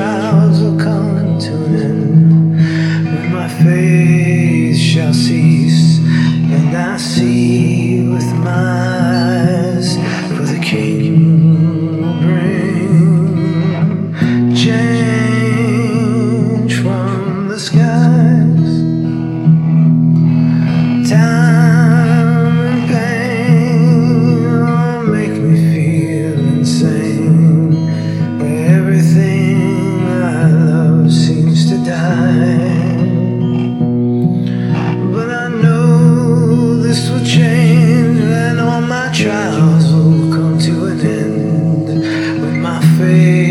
and when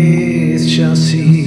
este assim.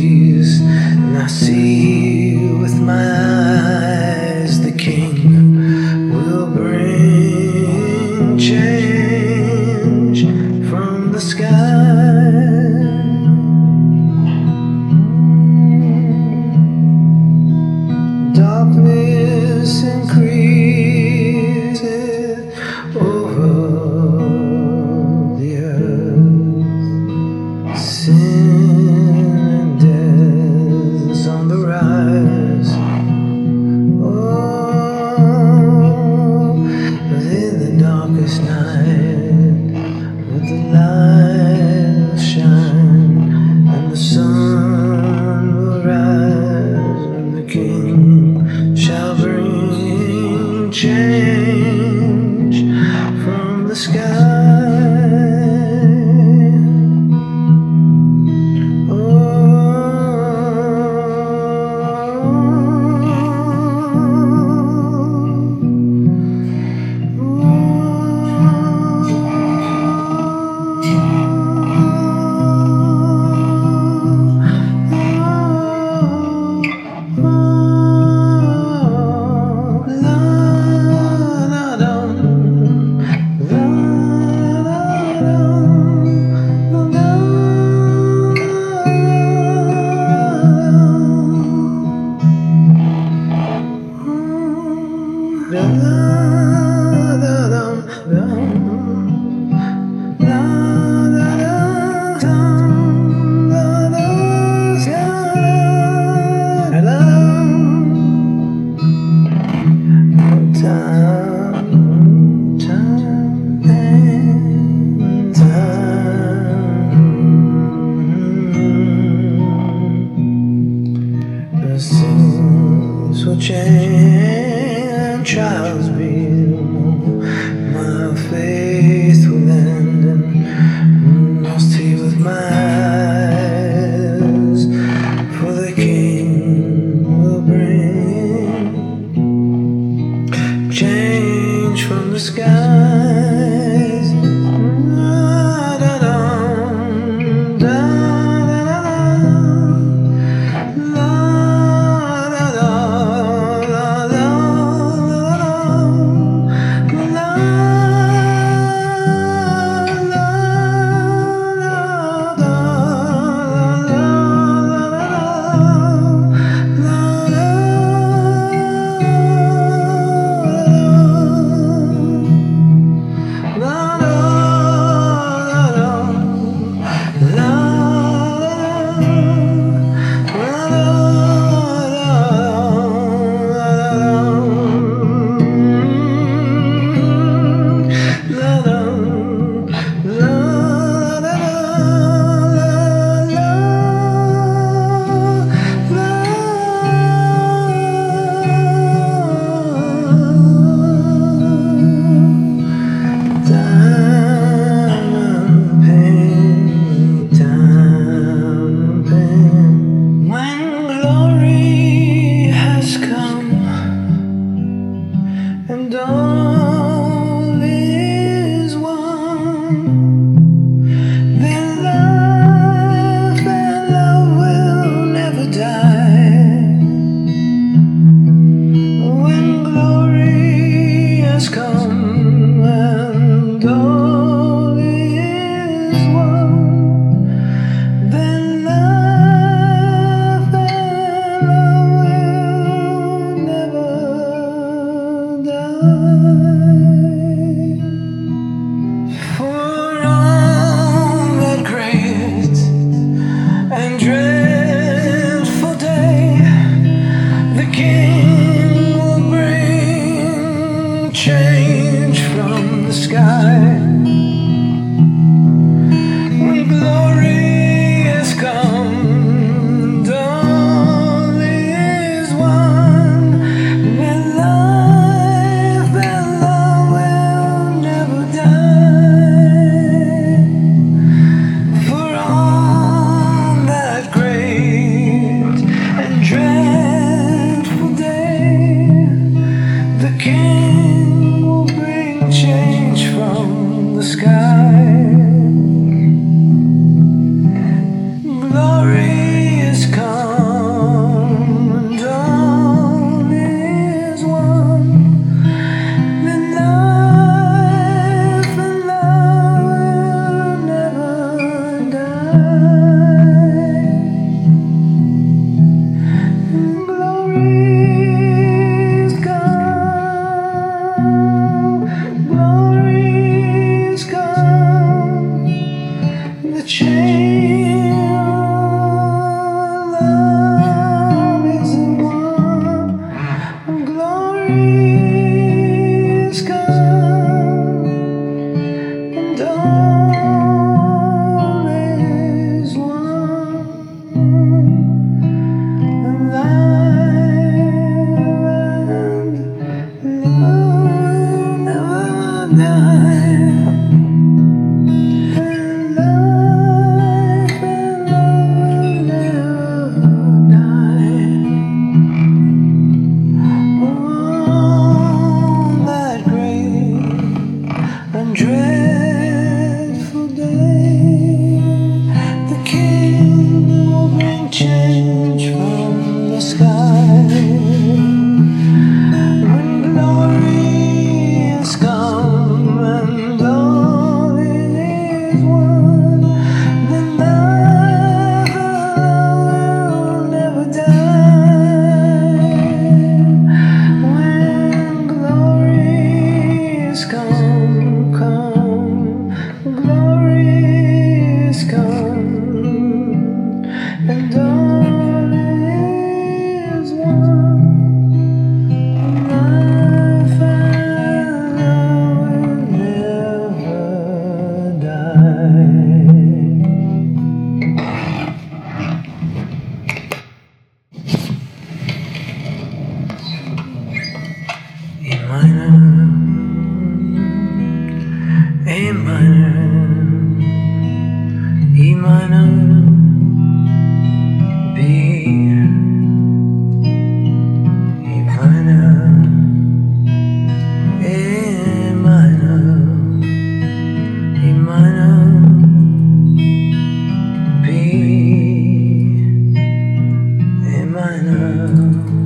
girl.